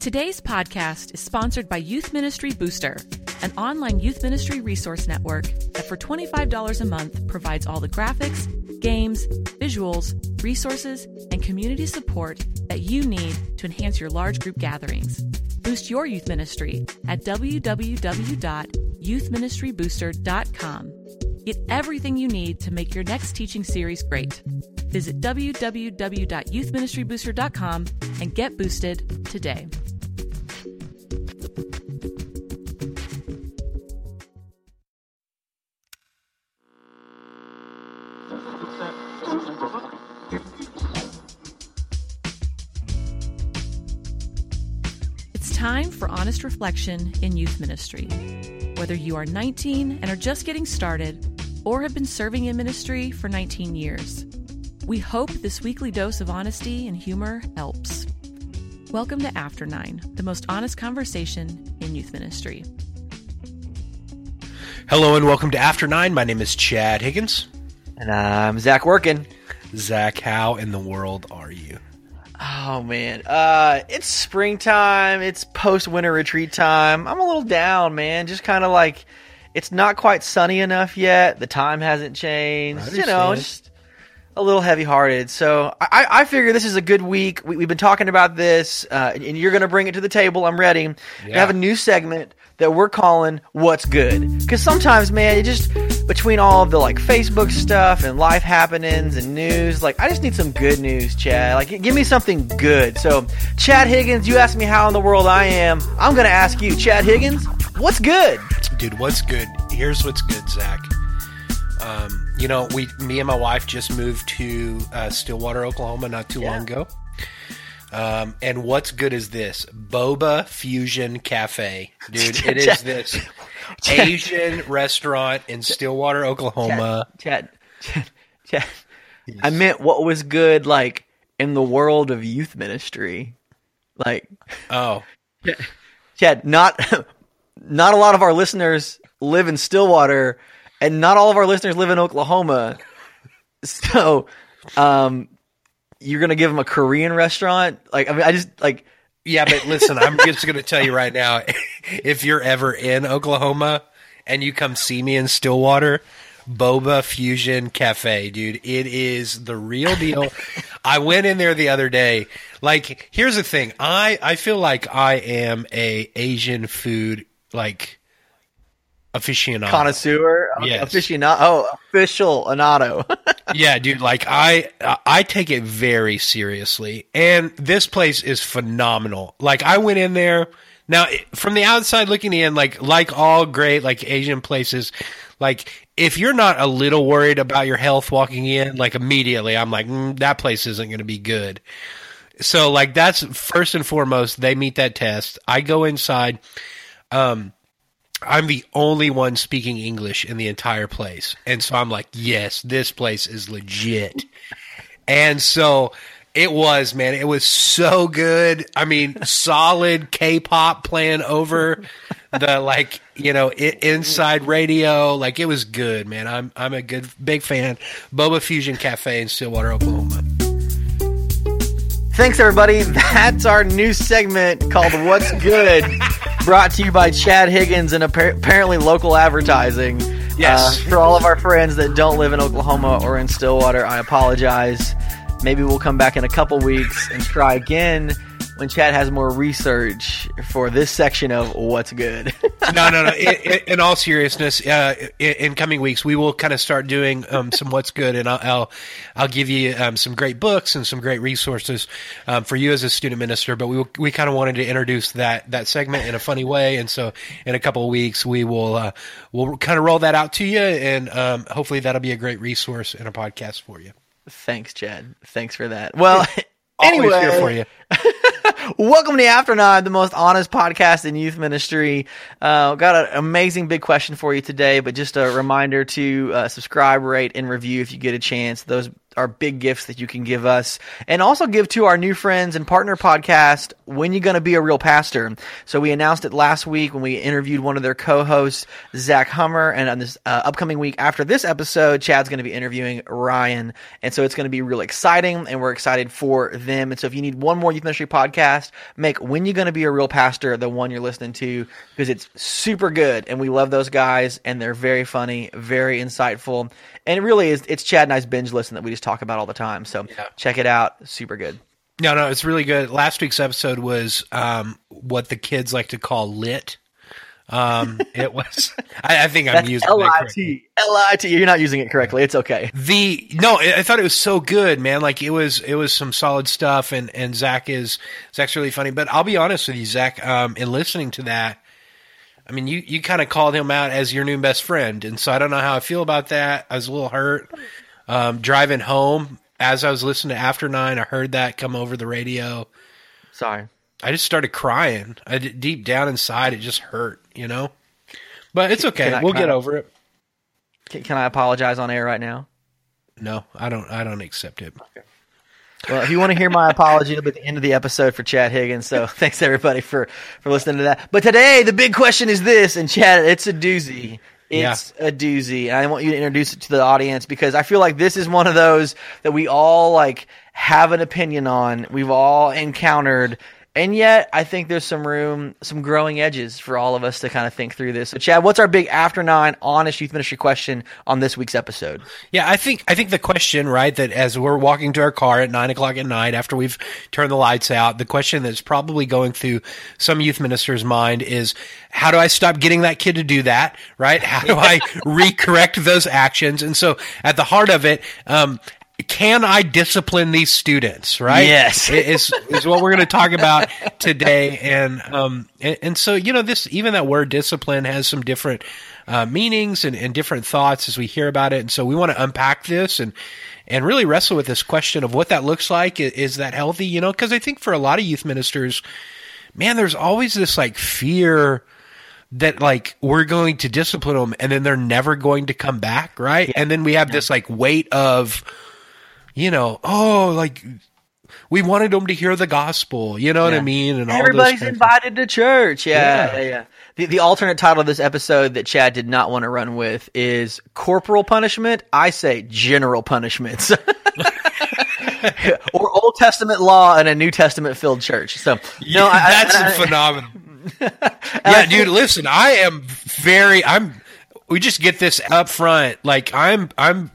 Today's podcast is sponsored by Youth Ministry Booster, an online youth ministry resource network that for $25 a month provides all the graphics, games, visuals, resources, and community support that you need to enhance your large group gatherings. Boost your youth ministry at www.youthministrybooster.com. Get everything you need to make your next teaching series great. Visit www.youthministrybooster.com and get boosted today. Reflection in youth ministry. Whether you are 19 and are just getting started, or have been serving in ministry for 19 years, we hope this weekly dose of honesty and humor helps. Welcome to After Nine, the most honest conversation in youth ministry. Hello and welcome to After Nine. My name is Chad Higgins. And I'm Zach Working. Zach, how in the world are you? Oh man, uh, it's springtime. It's post winter retreat time. I'm a little down, man. Just kind of like it's not quite sunny enough yet. The time hasn't changed. You know, just a little heavy hearted. So I, I figure this is a good week. We, we've been talking about this, uh, and you're going to bring it to the table. I'm ready. We Yeah. have a new segment that we're calling "What's Good" because sometimes, man, it just between all of the like Facebook stuff and life happenings and news, like I just need some good news, Chad. Like, give me something good. So, Chad Higgins, you asked me how in the world I am. I'm going to ask you, Chad Higgins, what's good? Dude, what's good? Here's what's good, Zach. Um, you know, we, me and my wife just moved to uh, Stillwater, Oklahoma, not too Yeah. long ago. Um, and what's good is this Boba Fusion Cafe, dude. It is this Asian restaurant in Stillwater, Oklahoma. Chad, Chad, Chad. I meant what was good, like in the world of youth ministry, like Oh, Chad. Not, not a lot of our listeners live in Stillwater, and not all of our listeners live in Oklahoma. So, um, you're gonna give them a Korean restaurant? Like, I mean, I just like. Yeah, but listen, I'm just going to tell you right now if you're ever in Oklahoma and you come see me in Stillwater, Boba Fusion Cafe, dude, it is the real deal. I went in there the other day. Like, here's the thing. I I feel like I am a Asian food like aficionado. Connoisseur, Yes. aficionado, oh, official anato yeah, dude, like I I take it very seriously. And this place is phenomenal. Like I went in there now from the outside looking in like like all great like Asian places like if you're not a little worried about your health walking in like immediately I'm like mm, that place isn't going to be good. So like that's first and foremost they meet that test. I go inside um I'm the only one speaking English in the entire place. And so I'm like, yes, this place is legit. And so it was, man. It was so good. I mean, solid K-pop playing over the like, you know, i- inside radio. Like it was good, man. I'm I'm a good big fan. Boba Fusion Cafe in Stillwater, Oklahoma. Thanks, everybody. That's our new segment called What's Good, brought to you by Chad Higgins and appar- apparently local advertising. Yes. Uh, for all of our friends that don't live in Oklahoma or in Stillwater, I apologize. Maybe we'll come back in a couple weeks and try again when Chad has more research for this section of What's Good. no, no, no. In, in, all seriousness, uh, in, in coming weeks, we will kind of start doing um, some what's good, and I'll I'll, I'll give you um, some great books and some great resources um, for you as a student minister. But we will, we kind of wanted to introduce that that segment in a funny way, and so in a couple of weeks we will uh, we'll kind of roll that out to you, and um, hopefully that'll be a great resource and a podcast for you. Thanks, Chad. Thanks for that. Well, Always anyway, here for you. Welcome to After Nine, the most honest podcast in youth ministry. Uh, got an amazing big question for you today, but just a reminder to uh, subscribe, rate, and review if you get a chance. Those are big gifts that you can give us, and also give to our new friends and partner podcast. When you gonna be a real pastor? So we announced it last week when we interviewed one of their co-hosts, Zach Hummer, and on this uh, upcoming week after this episode, Chad's going to be interviewing Ryan, and so it's going to be real exciting, and we're excited for them. And so if you need one more youth ministry podcast, make when you gonna be a real pastor the one you're listening to because it's super good, and we love those guys, and they're very funny, very insightful, and it really is. It's Chad and I's binge listen that we just talk about all the time. So Yeah. check it out, super good. No, no, it's really good. Last week's episode was um, what the kids like to call lit. Um, it was. I, I think I'm using L it I. T L I T. You're not using it correctly. It's okay. The no, I I thought it was so good, man. Like it was, it was some solid stuff, and and Zach is Zach's really funny. But I'll be honest with you, Zach. Um, in listening to that, I mean, you you kind of called him out as your new best friend, and so I don't know how I feel about that. I was a little hurt. Um, driving home as I was listening to After Nine, I heard that come over the radio. Sorry. I just started crying. I deep down inside, it just hurt, you know. But it's okay. I we'll get over it. Can, can I apologize on air right now? No, I don't. I don't accept it. Well, if you want to hear my apology, it'll be at the end of the episode for Chad Higgins. So thanks everybody for for listening to that. But today the big question is this, and Chad, it's a doozy. It's a doozy. And I want you to introduce it to the audience because I feel like this is one of those that we all like have an opinion on. We've all encountered. And yet, I think there's some room, some growing edges for all of us to kind of think through this. So, Chad, what's our big after nine honest youth ministry question on this week's episode? Yeah, I think I think the question, right, that as we're walking to our car at nine o'clock at night after we've turned the lights out, the question that's probably going through some youth ministers' mind is, how do I stop getting that kid to do that? Right? How do I recorrect those actions? And so, at the heart of it, um, can I discipline these students? Right? Yes. is is what we're going to talk about today, and um, and, and so you know this even that word discipline has some different uh, meanings and, and different thoughts as we hear about it, and so we want to unpack this and and really wrestle with this question of what that looks like. Is that healthy? You know, because I think for a lot of youth ministers, man, there's always this like fear that like we're going to discipline them and then they're never going to come back, right? And then we have this like weight of, you know, oh, like we wanted them to hear the gospel, you know what I mean? And all Everybody's invited to church. Yeah, Yeah. yeah, yeah. The, the alternate title of this episode that Chad did not want to run with is corporal punishment. I say general punishments. or Old Testament law in a New Testament filled church. So no, I, I- that's I- a phenomenon. yeah, dude, listen, I am very I'm we just get this up front. Like I'm I'm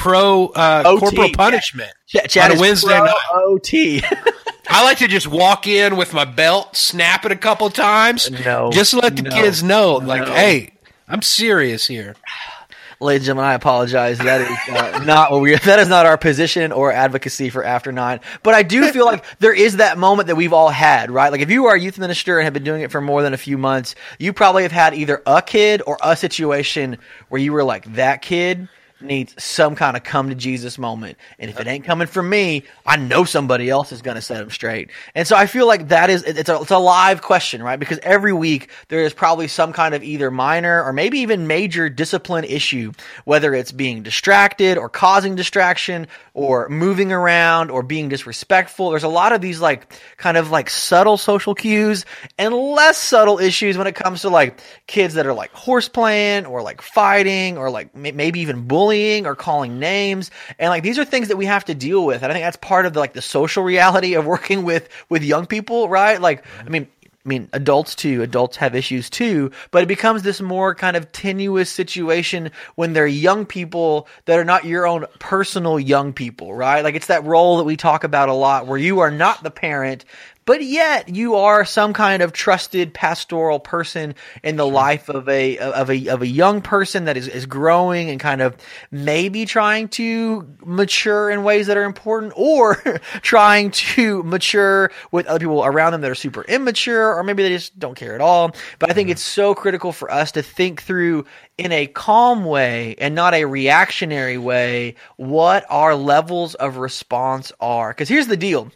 pro uh corporal punishment Chad on a Wednesday night. OT. I like to just walk in with my belt, snap it a couple times. No, Just to let the no, kids know, like, no. hey, I'm serious here. Ladies and gentlemen, I apologize. That is uh, not what we. That is not our position or advocacy for After Nine. But I do feel like there is that moment that we've all had, right? Like if you are a youth minister and have been doing it for more than a few months, you probably have had either a kid or a situation where you were like, that kid needs some kind of come to Jesus moment. And if it ain't coming from me, I know somebody else is going to set him straight. And so I feel like that is, it's a, it's a live question, right? Because every week there is probably some kind of either minor or maybe even major discipline issue, whether it's being distracted or causing distraction or moving around or being disrespectful. There's a lot of these like kind of like subtle social cues and less subtle issues when it comes to like kids that are like horseplaying or like fighting or like may- maybe even bullying or calling names. And like these are things that we have to deal with. And I think that's part of the, like the social reality of working with with young people, right? Like I mean I mean, adults too. Adults have issues too, but it becomes this more kind of tenuous situation when they're young people that are not your own personal young people, right? Like it's that role that we talk about a lot where you are not the parent, but yet you are some kind of trusted pastoral person in the life of a of a of a young person that is, is growing and kind of maybe trying to mature in ways that are important or trying to mature with other people around them that are super immature or maybe they just don't care at all. But I think mm-hmm. it's so critical for us to think through in a calm way and not a reactionary way what our levels of response are. Because here's the deal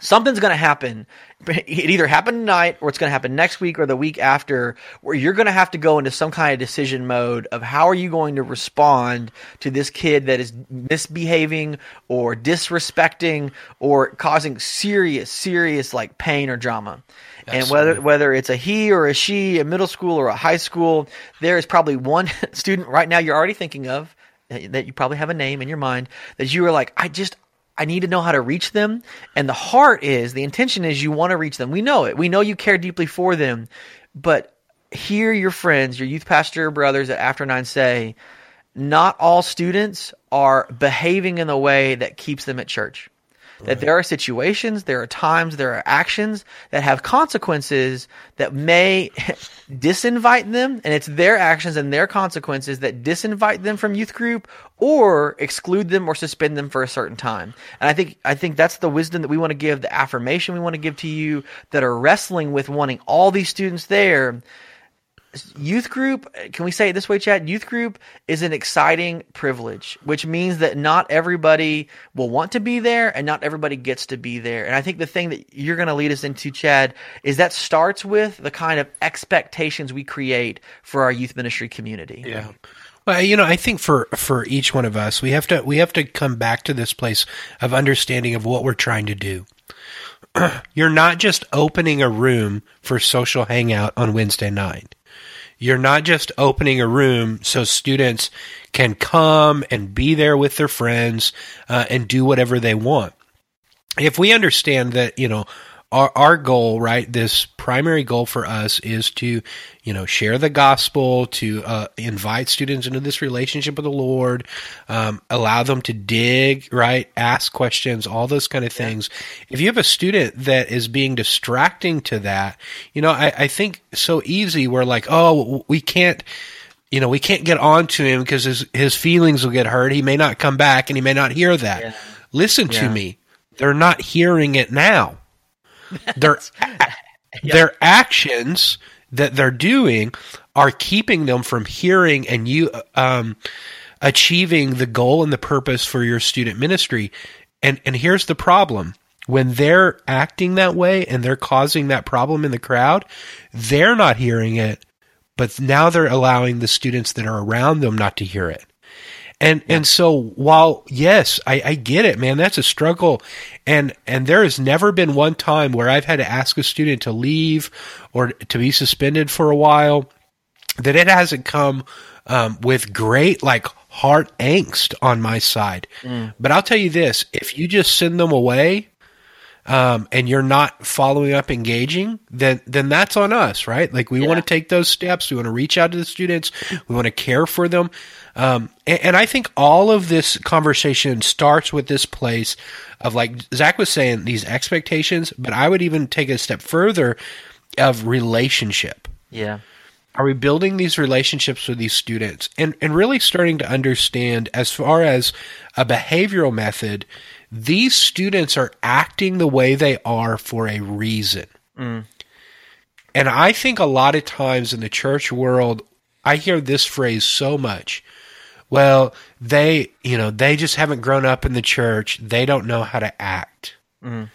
something's going to happen. It either happened tonight or it's going to happen next week or the week after where you're going to have to go into some kind of decision mode of how are you going to respond to this kid that is misbehaving or disrespecting or causing serious, serious like pain or drama. And whether whether it's a he or a she, a middle school or a high school, there is probably one student right now you're already thinking of that you probably have a name in your mind that you are like, I just I need to know how to reach them. And the heart is, the intention is you want to reach them. We know it. We know you care deeply for them. But hear your friends, your youth pastor brothers at After Nine say, not all students are behaving in the way that keeps them at church. That there are situations, there are times, there are actions that have consequences that may disinvite them, and it's their actions and their consequences that disinvite them from youth group or exclude them or suspend them for a certain time. And I think I think that's the wisdom that we want to give, the affirmation we want to give to you that are wrestling with wanting all these students there youth group can we say it this way chad youth group is an exciting privilege which means that not everybody will want to be there and not everybody gets to be there and i think the thing that you're going to lead us into chad is that starts with the kind of expectations we create for our youth ministry community yeah well, you know, I think for for each one of us, we have to we have to come back to this place of understanding of what we're trying to do. You're not just opening a room for social hangout on Wednesday night. You're not just opening a room so students can come and be there with their friends uh, and do whatever they want. If we understand that, you know, our, our goal, right? This primary goal for us is to, you know, share the gospel, to uh, invite students into this relationship with the Lord, um, allow them to dig, right? Ask questions, all those kind of things. Yeah. If you have a student that is being distracting to that, you know, I, I think so easy. We're like, oh, we can't you know, we can't get on to him because his, his feelings will get hurt. He may not come back and he may not hear that. Yeah. Listen yeah. to me. They're not hearing it now their yep. their actions that they're doing are keeping them from hearing and you um, achieving the goal and the purpose for your student ministry. And and here's the problem. When they're acting that way and they're causing that problem in the crowd, they're not hearing it, but now they're allowing the students that are around them not to hear it. And yeah. and so while yes, I, I get it, man, that's a struggle. And and there has never been one time where I've had to ask a student to leave or to be suspended for a while that it hasn't come um, with great like heart angst on my side. Mm. But I'll tell you this: if you just send them away, um, and you're not following up engaging, then then that's on us, right? Like we yeah. want to take those steps. We want to reach out to the students. We want to care for them. Um, and, and, I think all of this conversation starts with this place of like Zach was saying, these expectations, but I would even take a step further of relationship. Yeah. Are we building these relationships with these students and, and really starting to understand as far as a behavioral method, these students are acting the way they are for a reason. Mm. And I think a lot of times in the church world, I hear this phrase so much well, they, you know, they just haven't grown up in the church. They don't know how to act. Mm.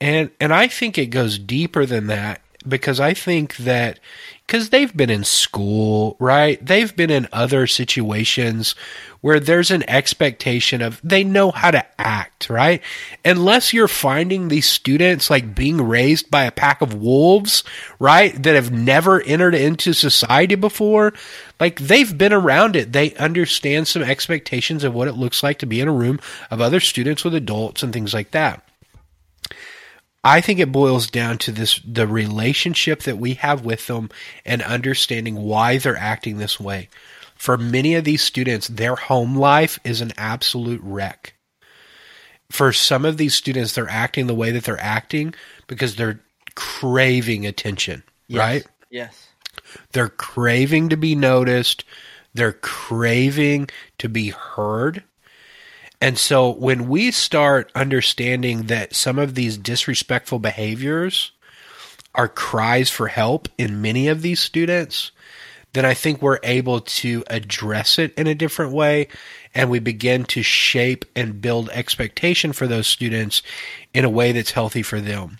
And and I think it goes deeper than that because I think that because they've been in school, right? They've been in other situations where there's an expectation of they know how to act, right? Unless you're finding these students like being raised by a pack of wolves, right? That have never entered into society before, like they've been around it. They understand some expectations of what it looks like to be in a room of other students with adults and things like that. I think it boils down to this the relationship that we have with them and understanding why they're acting this way. For many of these students, their home life is an absolute wreck. For some of these students, they're acting the way that they're acting because they're craving attention, yes. right? Yes. They're craving to be noticed. They're craving to be heard. And so when we start understanding that some of these disrespectful behaviors are cries for help in many of these students, then I think we're able to address it in a different way and we begin to shape and build expectation for those students in a way that's healthy for them.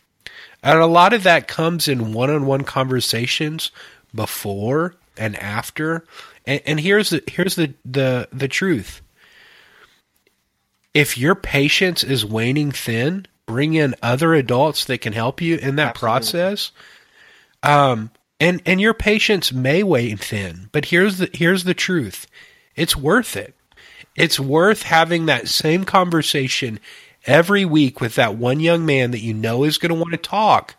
And a lot of that comes in one on one conversations before and after. And, and here's the here's the, the the truth. If your patience is waning thin, bring in other adults that can help you in that Absolutely. process. Um, and and your patience may wane thin, but here's the here's the truth. It's worth it. It's worth having that same conversation every week with that one young man that you know is going to want to talk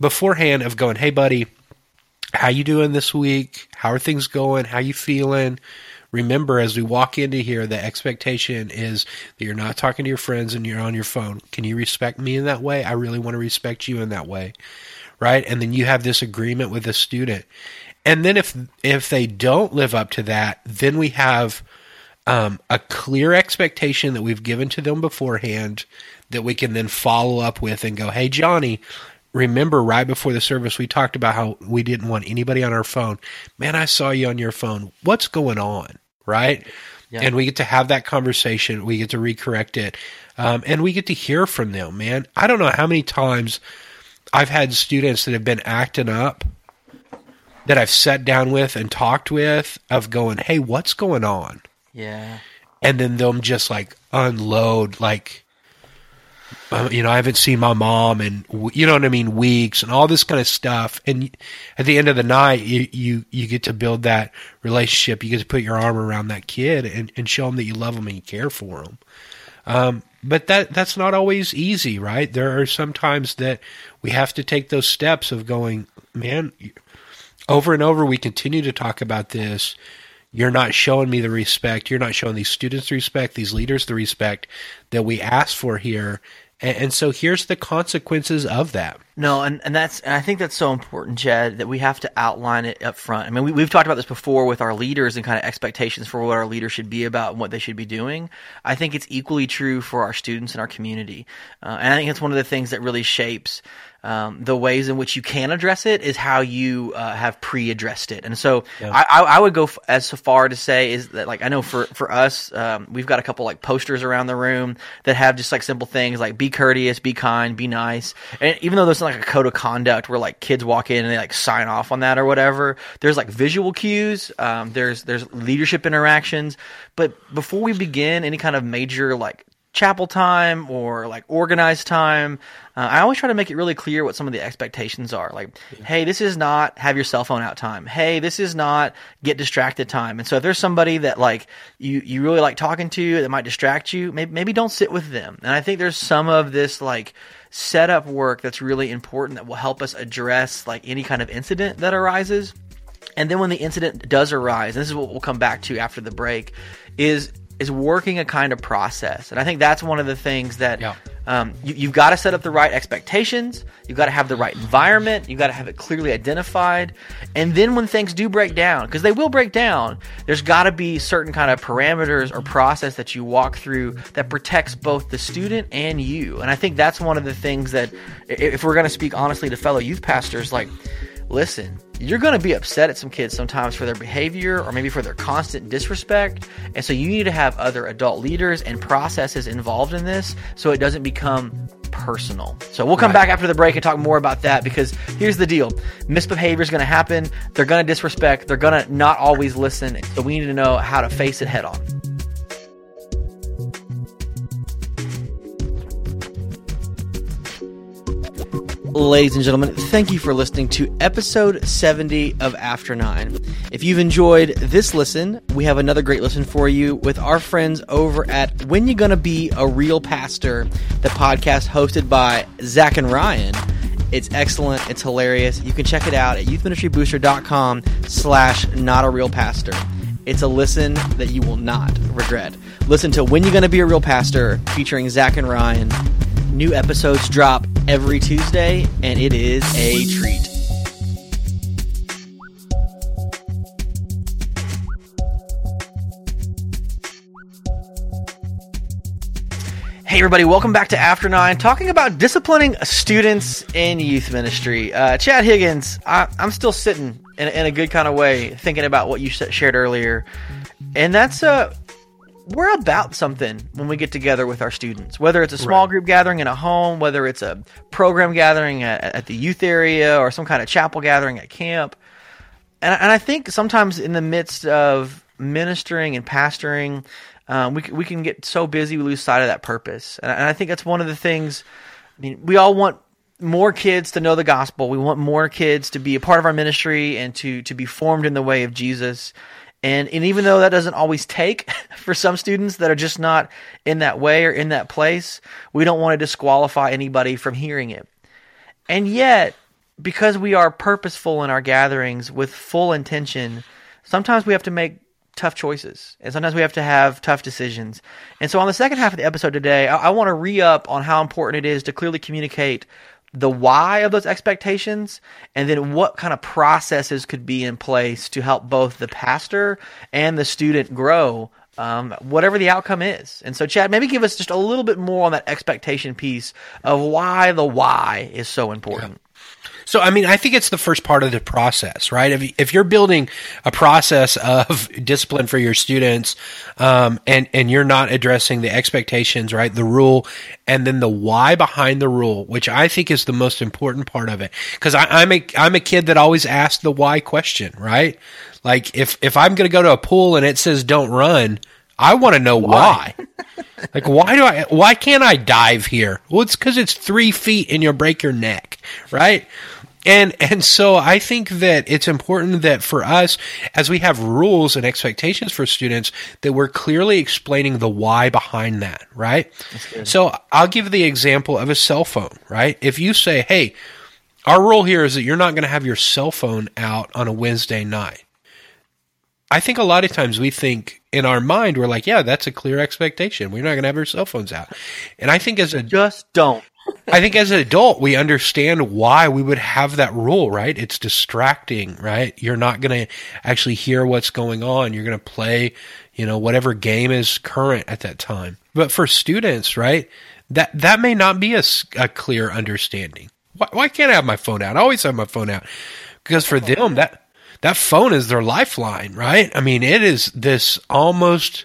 beforehand of going, "Hey buddy, how you doing this week? How are things going? How you feeling?" Remember as we walk into here the expectation is that you're not talking to your friends and you're on your phone. Can you respect me in that way? I really want to respect you in that way right? And then you have this agreement with the student. And then if if they don't live up to that, then we have um, a clear expectation that we've given to them beforehand that we can then follow up with and go, "Hey, Johnny." Remember, right before the service, we talked about how we didn't want anybody on our phone. Man, I saw you on your phone. What's going on? Right? Yeah. And we get to have that conversation. We get to recorrect it. Um, and we get to hear from them, man. I don't know how many times I've had students that have been acting up that I've sat down with and talked with of going, "Hey, what's going on?" Yeah. And then them just like unload like you know, I haven't seen my mom and you know what I mean, weeks and all this kind of stuff. And at the end of the night, you, you, you get to build that relationship. You get to put your arm around that kid and, and show them that you love them and you care for them. Um, but that that's not always easy, right? There are some times that we have to take those steps of going, man, over and over we continue to talk about this. You're not showing me the respect. You're not showing these students the respect, these leaders the respect that we ask for here. And, and so here's the consequences of that. No, and, and that's and I think that's so important, Chad, that we have to outline it up front. I mean, we, we've talked about this before with our leaders and kind of expectations for what our leaders should be about and what they should be doing. I think it's equally true for our students and our community, uh, and I think it's one of the things that really shapes um, the ways in which you can address it is how you uh, have pre-addressed it. And so yeah. I, I, would go f- as far to say is that like I know for for us um, we've got a couple like posters around the room that have just like simple things like be courteous, be kind, be nice. And even though there's like a code of conduct where like kids walk in and they like sign off on that or whatever, there's like visual cues. Um, there's there's leadership interactions. But before we begin any kind of major like chapel time or like organized time. Uh, I always try to make it really clear what some of the expectations are. Like, yeah. hey, this is not have your cell phone out time. Hey, this is not get distracted time. And so if there's somebody that like you you really like talking to that might distract you, maybe maybe don't sit with them. And I think there's some of this like setup work that's really important that will help us address like any kind of incident that arises. And then when the incident does arise, and this is what we'll come back to after the break, is is working a kind of process. And I think that's one of the things that yeah. um, you, have got to set up the right expectations. You've got to have the right environment. You've got to have it clearly identified. And then when things do break down, because they will break down, there's got to be certain kind of parameters or process that you walk through that protects both the student and you. And I think that's one of the things that, if we're going to speak honestly to fellow youth pastors, like, listen, you're going to be upset at some kids sometimes for their behavior or maybe for their constant disrespect. And so you need to have other adult leaders and processes involved in this so it doesn't become personal. So we'll come right. back after the break and talk more about that because here's the deal misbehavior is going to happen. They're going to disrespect. They're going to not always listen. So we need to know how to face it head on. Ladies and gentlemen, thank you for listening to episode 70 of After Nine. If you've enjoyed this listen, we have another great listen for you with our friends over at When You Gonna Be a Real Pastor, the podcast hosted by Zach and Ryan. It's excellent. It's hilarious. You can check it out at youthministrybooster.com slash not a real pastor. It's a listen that you will not regret. Listen to When You're Gonna Be a Real Pastor featuring Zach and Ryan New episodes drop every Tuesday, and it is a treat. Hey, everybody, welcome back to After Nine, talking about disciplining students in youth ministry. Uh, Chad Higgins, I, am still sitting in, in a good kind of way, thinking about what you shared earlier, and that's uh, we're about something when we get together with our students. Whether it's a small Right. group gathering in a home, whether it's a program gathering at, at the youth area, or some kind of chapel gathering at camp, and, and I think sometimes in the midst of ministering and pastoring, um, we we can get so busy we lose sight of that purpose. And, I- and I think that's one of the things. I mean, we all want more kids to know the gospel. We want more kids to be a part of our ministry and to to be formed in the way of Jesus. And and even though that doesn't always take for some students that are just not in that way or in that place, we don't want to disqualify anybody from hearing it. And yet, because we are purposeful in our gatherings with full intention, sometimes we have to make tough choices. And sometimes we have to have tough decisions. And so, on the second half of the episode today, I, I want to re up on how important it is to clearly communicate the why of those expectations and then what kind of processes could be in place to help both the pastor and the student grow um, whatever the outcome is. And so, Chad, maybe give us just a little bit more on that expectation piece of why the why is so important. So, I mean, I think it's the first part of the process, right? If, if you're building a process of discipline for your students, um, and, and you're not addressing the expectations, right? The rule and then the why behind the rule, which I think is the most important part of it. Cause I, I'm a, I'm a kid that always asks the why question, right? Like if, if I'm going to go to a pool and it says don't run, I want to know why. Like, why do I? Why can't I dive here? Well, it's because it's three feet and you'll break your neck, right? And and so I think that it's important that for us, as we have rules and expectations for students, that we're clearly explaining the why behind that, right? So I'll give the example of a cell phone, right? If you say, "Hey, our rule here is that you're not going to have your cell phone out on a Wednesday night," I think a lot of times we think in our mind we're like, yeah, that's a clear expectation. We're not going to have our cell phones out. And I think as a Just don't. I think as an adult we understand why we would have that rule, right? It's distracting, right? You're not going to actually hear what's going on. You're going to play, you know, whatever game is current at that time. But for students, right? That that may not be a clear understanding. Why, why can't I have my phone out? I always have my phone out because for them that that phone is their lifeline, right? I mean, it is this almost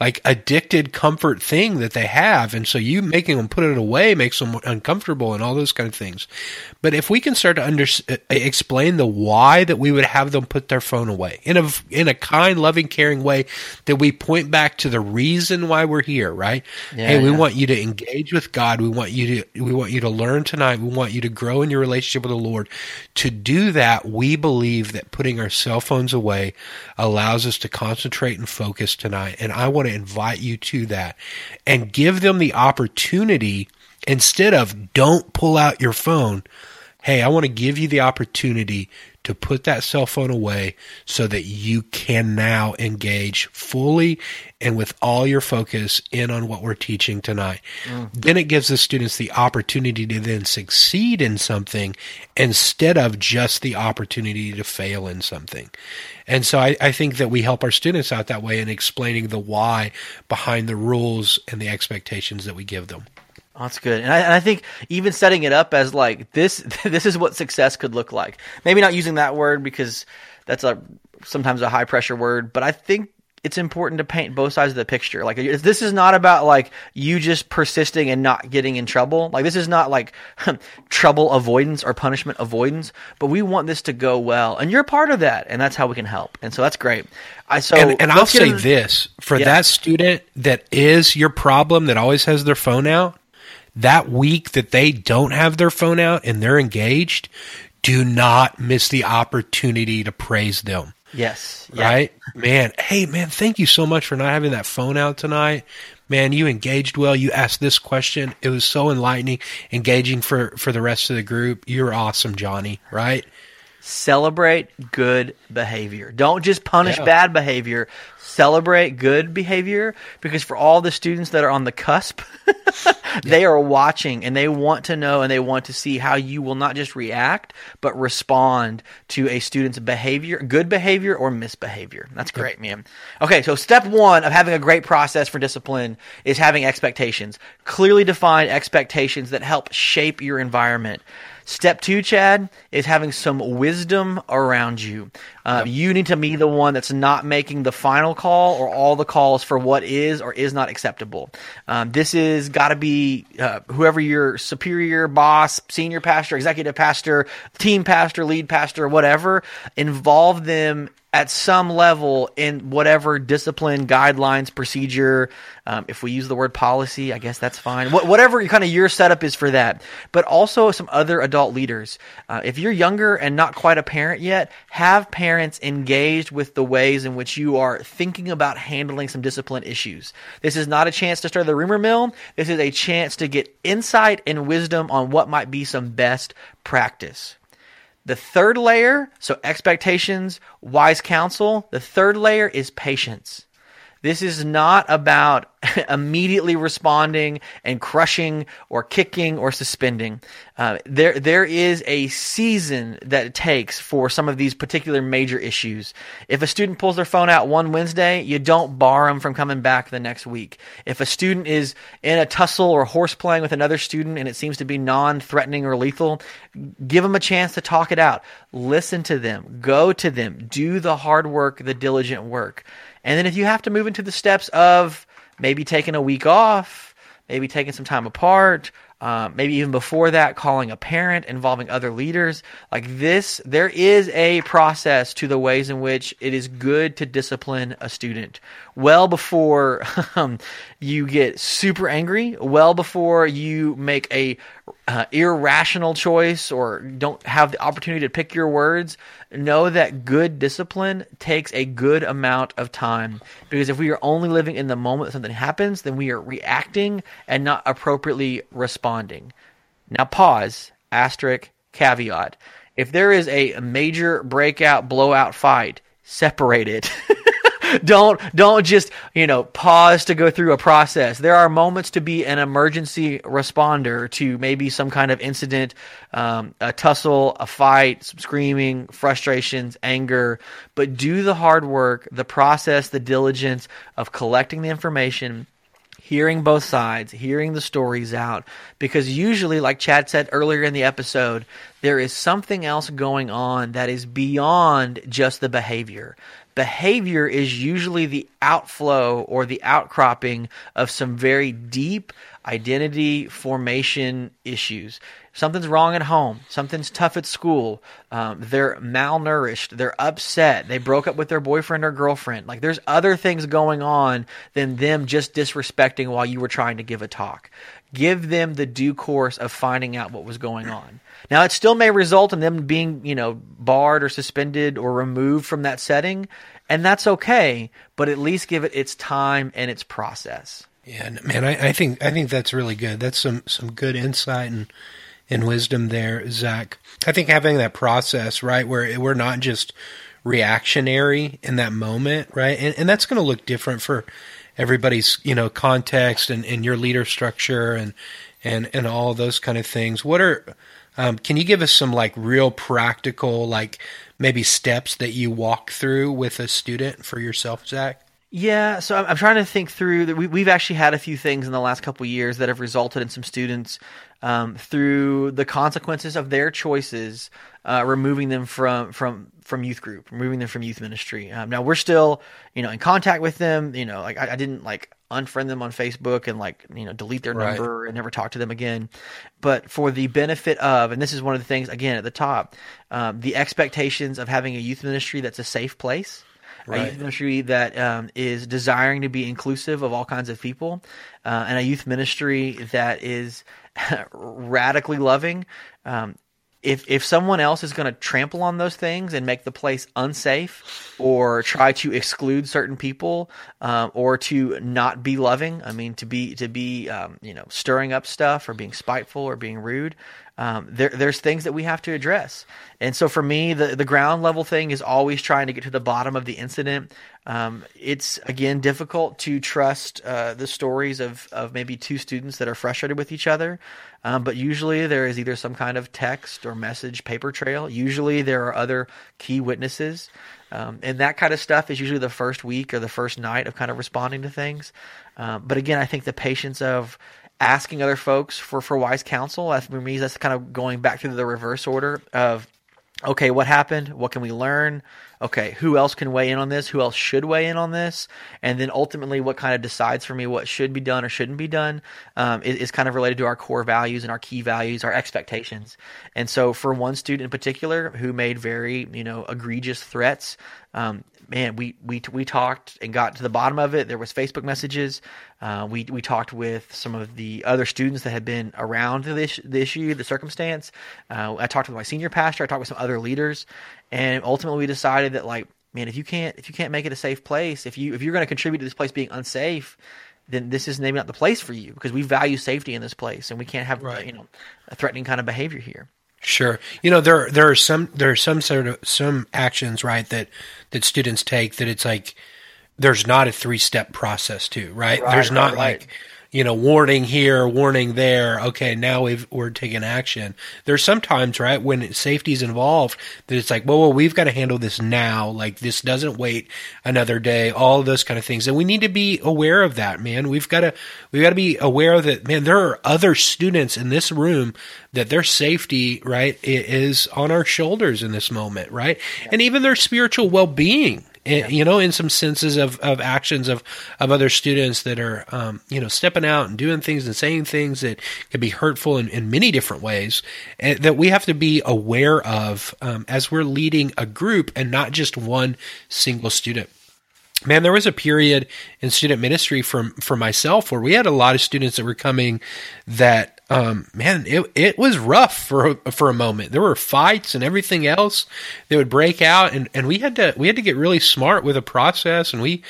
like addicted comfort thing that they have. And so you making them put it away makes them uncomfortable and all those kind of things. But if we can start to under, uh, explain the why that we would have them put their phone away in a, in a kind, loving, caring way that we point back to the reason why we're here, right? Yeah, hey, we yeah. want you to engage with God. We want you to, we want you to learn tonight. We want you to grow in your relationship with the Lord. To do that, we believe that putting our cell phones away allows us to concentrate and focus tonight. And I want to invite you to that and give them the opportunity instead of don't pull out your phone. Hey, I want to give you the opportunity to put that cell phone away so that you can now engage fully and with all your focus in on what we're teaching tonight. Mm. Then it gives the students the opportunity to then succeed in something instead of just the opportunity to fail in something. And so I, I think that we help our students out that way in explaining the why behind the rules and the expectations that we give them. Oh, that's good, and I, and I think even setting it up as like this, this is what success could look like. Maybe not using that word because that's a sometimes a high pressure word, but I think it's important to paint both sides of the picture. Like this is not about like you just persisting and not getting in trouble. Like this is not like trouble avoidance or punishment avoidance, but we want this to go well, and you're part of that, and that's how we can help. And so that's great. I so and, and I'll say into- this for Yeah. that student that is your problem that always has their phone out, that week that they don't have their phone out and they're engaged, do not miss the opportunity to praise them. Yes, yeah. Right? Man, hey, man, thank you so much for not having that phone out tonight. Man, you engaged well. You asked this question. It was so enlightening, engaging for, for the rest of the group. You're awesome, Johnny. Right? Celebrate good behavior. Don't just punish Yeah. bad behavior. Celebrate good behavior because for all the students that are on the cusp, they are watching and they want to know and they want to see how you will not just react, but respond to a student's behavior, good behavior or misbehavior. That's great, man. Okay, so step one of having a great process for discipline is having expectations. Clearly defined expectations that help shape your environment. Step two, Chad, is having some wisdom around you. Uh, You need to be the one that's not making the final call or all the calls for what is or is not acceptable. Um, this is got to be uh, whoever your superior, boss, senior pastor, executive pastor, team pastor, lead pastor, whatever. Involve them at some level in whatever discipline, guidelines, procedure. Um, if we use the word policy, I guess that's fine. What, whatever kind of your setup is for that. But also some other adult leaders. Uh, if you're younger and not quite a parent yet, have parents engaged with the ways in which you are thinking about handling some discipline issues. This is not a chance to start the rumor mill. This is a chance to get insight and wisdom on what might be some best practice. The third layer, so expectations, wise counsel, the third layer is patience. This is not about immediately responding and crushing or kicking or suspending. Uh, there, there is a season that it takes for some of these particular major issues. If a student pulls their phone out one Wednesday, you don't bar them from coming back the next week. If a student is in a tussle or horse playing with another student and it seems to be non-threatening or lethal, give them a chance to talk it out. Listen to them. Go to them. Do the hard work, the diligent work. And then if you have to move into the steps of maybe taking a week off, maybe taking some time apart, uh, maybe even before that, calling a parent, involving other leaders. Like this, there is a process to the ways in which it is good to discipline a student. Well before um, you get super angry, well before you make a uh, irrational choice or don't have the opportunity to pick your words, know that good discipline takes a good amount of time. Because if we are only living in the moment that something happens, then we are reacting and not appropriately responding. Now, pause, asterisk, caveat. If there is a major breakout, blowout fight, separate it. don't don't just you know pause to go through a process. There are moments to be an emergency responder to maybe some kind of incident um, a tussle a fight some screaming frustrations anger. But do the hard work the process the diligence of collecting the information hearing both sides, hearing the stories out, because usually, like Chad said earlier in the episode, there is something else going on that is beyond just the behavior. Behavior is usually the outflow or the outcropping of some very deep identity formation issues. Something's wrong at home. Something's tough at school. Um, they're malnourished. They're upset. They broke up with their boyfriend or girlfriend. Like there's other things going on than them just disrespecting while you were trying to give a talk. Give them the due course of finding out what was going on. Now, it still may result in them being, you know, barred or suspended or removed from that setting, and that's okay. But at least give it its time and its process. Yeah, man, I, I think I think that's really good. That's some some good insight and and wisdom there, Zach. I think having that process, right, where we're not just reactionary in that moment, right, and and that's going to look different for everybody's you know context and, and your leader structure and and and all those kind of things. What are um, can you give us some like real practical like maybe steps that you walk through with a student for yourself, Zach? Yeah, so I'm, I'm trying to think through that. We, we've actually had a few things in the last couple years that have resulted in some students um, through the consequences of their choices, uh, removing them from from from youth group, removing them from youth ministry. Um, now we're still, you know, in contact with them. You know, like I, I, didn't like unfriend them on Facebook and like you know delete their right. number and never talk to them again. But for the benefit of, and this is one of the things again at the top, um, the expectations of having a youth ministry that's a safe place right. a youth ministry that um, is desiring to be inclusive of all kinds of people, uh, and a youth ministry that is radically loving. Um, if if someone else is going to trample on those things and make the place unsafe, or try to exclude certain people, um, or to not be loving, I mean to be to be um, you know stirring up stuff or being spiteful or being rude, um, there, there's things that we have to address. And so for me, the, the ground level thing is always trying to get to the bottom of the incident. Um, it's again difficult to trust uh, the stories of, of maybe two students that are frustrated with each other. Um, but usually there is either some kind of text or message paper trail. Usually there are other key witnesses. Um, and that kind of stuff is usually the first week or the first night of kind of responding to things. Um, but again, I think the patience of asking other folks for for wise counsel. For me, that's kind of going back to the reverse order of okay, what happened? What can we learn? Okay, who else can weigh in on this? Who else should weigh in on this? And then ultimately, what kind of decides for me what should be done or shouldn't be done um, is, is, kind of related to our core values and our key values, our expectations. And so, for one student in particular who made very, you know, egregious threats, um, man, we we we talked and got to the bottom of it. There was Facebook messages. Uh, we we talked with some of the other students that had been around the, issue, the issue, the circumstance. Uh, I talked with my senior pastor. I talked with some other leaders, and ultimately we decided that like, man, if you can't if you can't make it a safe place, if you if you're going to contribute to this place being unsafe, then this is maybe not the place for you because we value safety in this place, and we can't have right. you know a threatening kind of behavior here. Sure. You know, there there are some there are some sort of some actions, right, that that students take that it's like there's not a three step process to, right? right there's not right, like you know, warning here, warning there. Okay, now we've we're taking action. There's sometimes, right, when safety is involved, that it's like, well, well, we've got to handle this now. Like this doesn't wait another day. All of those kind of things, and we need to be aware of that, man. We've got to we've got to be aware that, man. There are other students in this room that their safety, right, is on our shoulders in this moment, right, yeah. and even their spiritual well being yeah. you know, in some senses of, of actions of, of other students that are, um, you know, stepping out and doing things and saying things that can be hurtful in, in many different ways and that we have to be aware of um, as we're leading a group and not just one single student. Man, there was a period in student ministry from for myself where we had a lot of students that were coming that um, man, it it was rough for for a moment. There were fights and everything else that would break out, and, and we had to we had to get really smart with a process, and we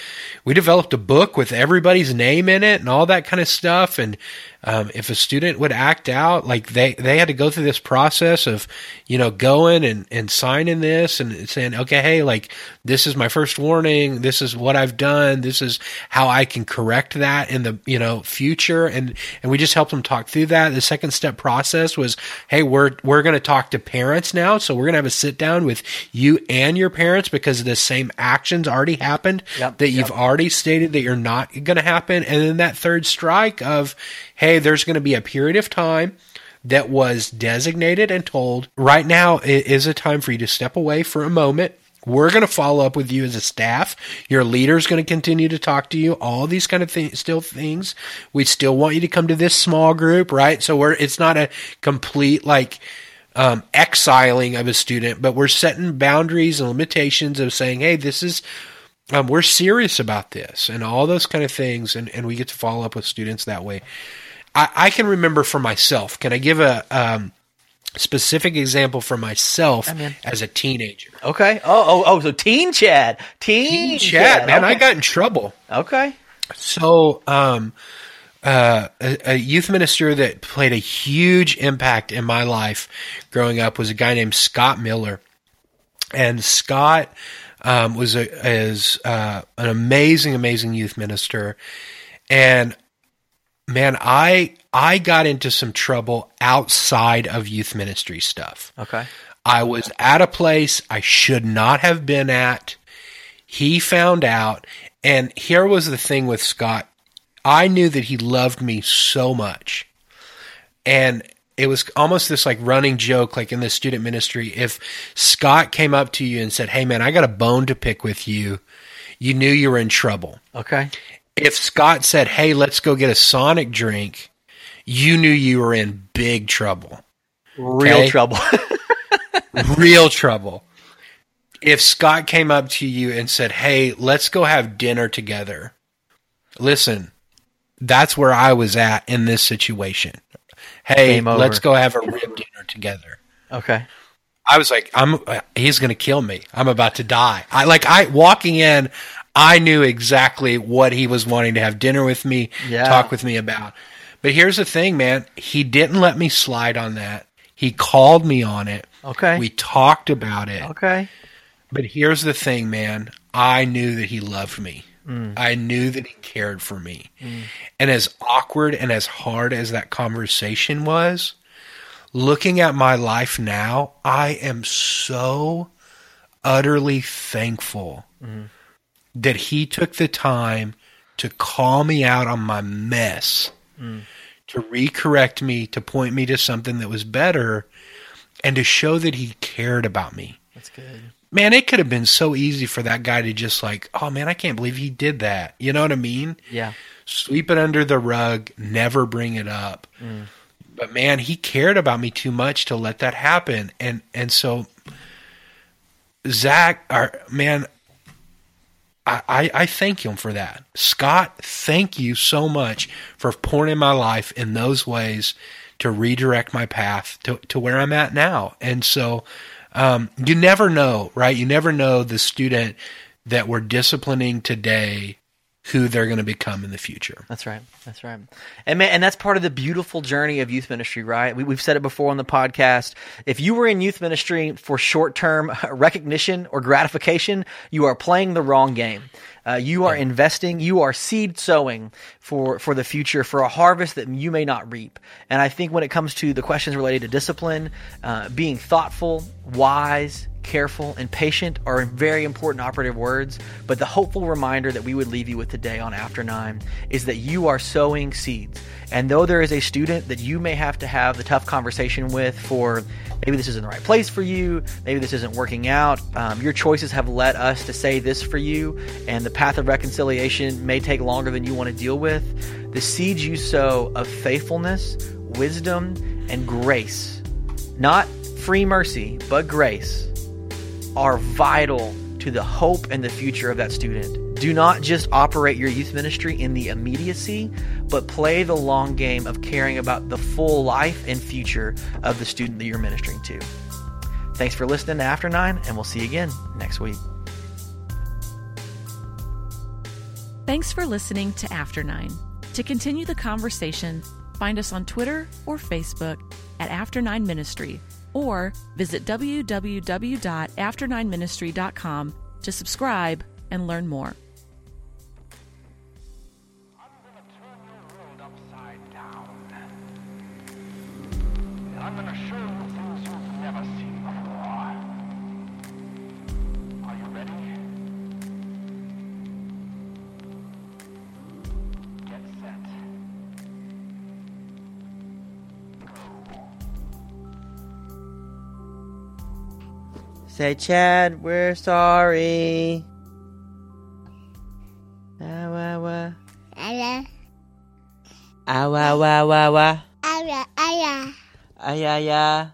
we developed a book with everybody's name in it and all that kind of stuff, and um, if a student would act out, like they, they had to go through this process of, you know, going and, and signing this and saying, okay, hey, like this is my first warning. This is what I've done. This is how I can correct that in the, you know, future. And, and we just helped them talk through that. The second step process was, hey, we're, we're going to talk to parents now. So we're going to have a sit down with you and your parents because the same actions already happened yep, that you've yep. already stated that you're not going to happen. And then that third strike of, hey, there's going to be a period of time that was designated and told right now is a time for you to step away for a moment. We're going to follow up with you as a staff. Your leader is going to continue to talk to you. All these kind of still things. We still want you to come to this small group, right? So we're, it's not a complete like, um, exiling of a student, but we're setting boundaries and limitations of saying, hey, this is um, we're serious about this and all those kind of things, and, and we get to follow up with students that way. I, I can remember for myself. Can I give a um, specific example for myself as a teenager? Okay. Oh, oh, oh. So teen Chad, teen, teen Chad, Chad. man. Okay. I got in trouble. Okay. So, um, uh, a, a, youth minister that played a huge impact in my life growing up was a guy named Scott Miller, and Scott um, was a, is uh, an amazing, amazing youth minister, and man, I I got into some trouble outside of youth ministry stuff. Okay. I was at a place I should not have been at. He found out, and here was the thing with Scott. I knew that he loved me so much. And it was almost this like running joke, like in the student ministry. If Scott came up to you and said, Hey man, I got a bone to pick with you, you knew you were in trouble. Okay if Scott said, "Hey, let's go get a Sonic drink," you knew you were in big trouble. Real okay? trouble. Real trouble. If Scott came up to you and said, "Hey, let's go have dinner together." Listen, that's where I was at in this situation. Hey, let's go have a rib dinner together. Okay. I was like, I'm. Uh, he's going to kill me. I'm about to die. I like. I walking in. I knew exactly what he was wanting to have dinner with me, yeah. talk with me about. But here's the thing, man. He didn't let me slide on that. He called me on it. Okay. We talked about it. Okay. But here's the thing, man. I knew that he loved me. Mm. I knew that he cared for me. Mm. And as awkward and as hard as that conversation was, looking at my life now, I am so utterly thankful mm that he took the time to call me out on my mess, mm. to recorrect me, to point me to something that was better, and to show that he cared about me. That's good. Man, it could have been so easy for that guy to just like, oh man, I can't believe he did that. You know what I mean? Yeah. Sweep it under the rug, never bring it up. But man, he cared about me too much to let that happen. And and so Zach, our man, I, I, thank him for that. Scott, thank you so much for pouring in my life in those ways to redirect my path to, to where I'm at now. And so um, you never know, right? You never know the student that we're disciplining today who they're going to become in the future. That's right. That's right. And man, and that's part of the beautiful journey of youth ministry, right? We, we've said it before on the podcast. If you were in youth ministry for short term recognition or gratification, you are playing the wrong game. Uh, you are investing, you are seed sowing for, for the future, for a harvest that you may not reap. And I think when it comes to the questions related to discipline, uh, being thoughtful, wise, careful, and patient are very important operative words. But the hopeful reminder that we would leave you with today on After Nine is that you are sowing seeds. And though there is a student that you may have to have the tough conversation with for maybe this isn't the right place for you, maybe this isn't working out, um, your choices have led us to say this for you, and the path of reconciliation may take longer than you want to deal with. The seeds you sow of faithfulness, wisdom, and grace, not free mercy, but grace are vital to the hope and the future of that student. Do not just operate your youth ministry in the immediacy, but play the long game of caring about the full life and future of the student that you're ministering to. Thanks for listening to After Nine, and we'll see you again next week. Thanks for listening to After Nine. To continue the conversation, find us on Twitter or Facebook at After Nine Ministry or visit www.after9ministry.com to subscribe and learn more. Say, Chad, we're sorry. Ah, wah, wah. Ala, Ah, wah, wah, wah, wah. ala, ala. Ah, yeah, yeah.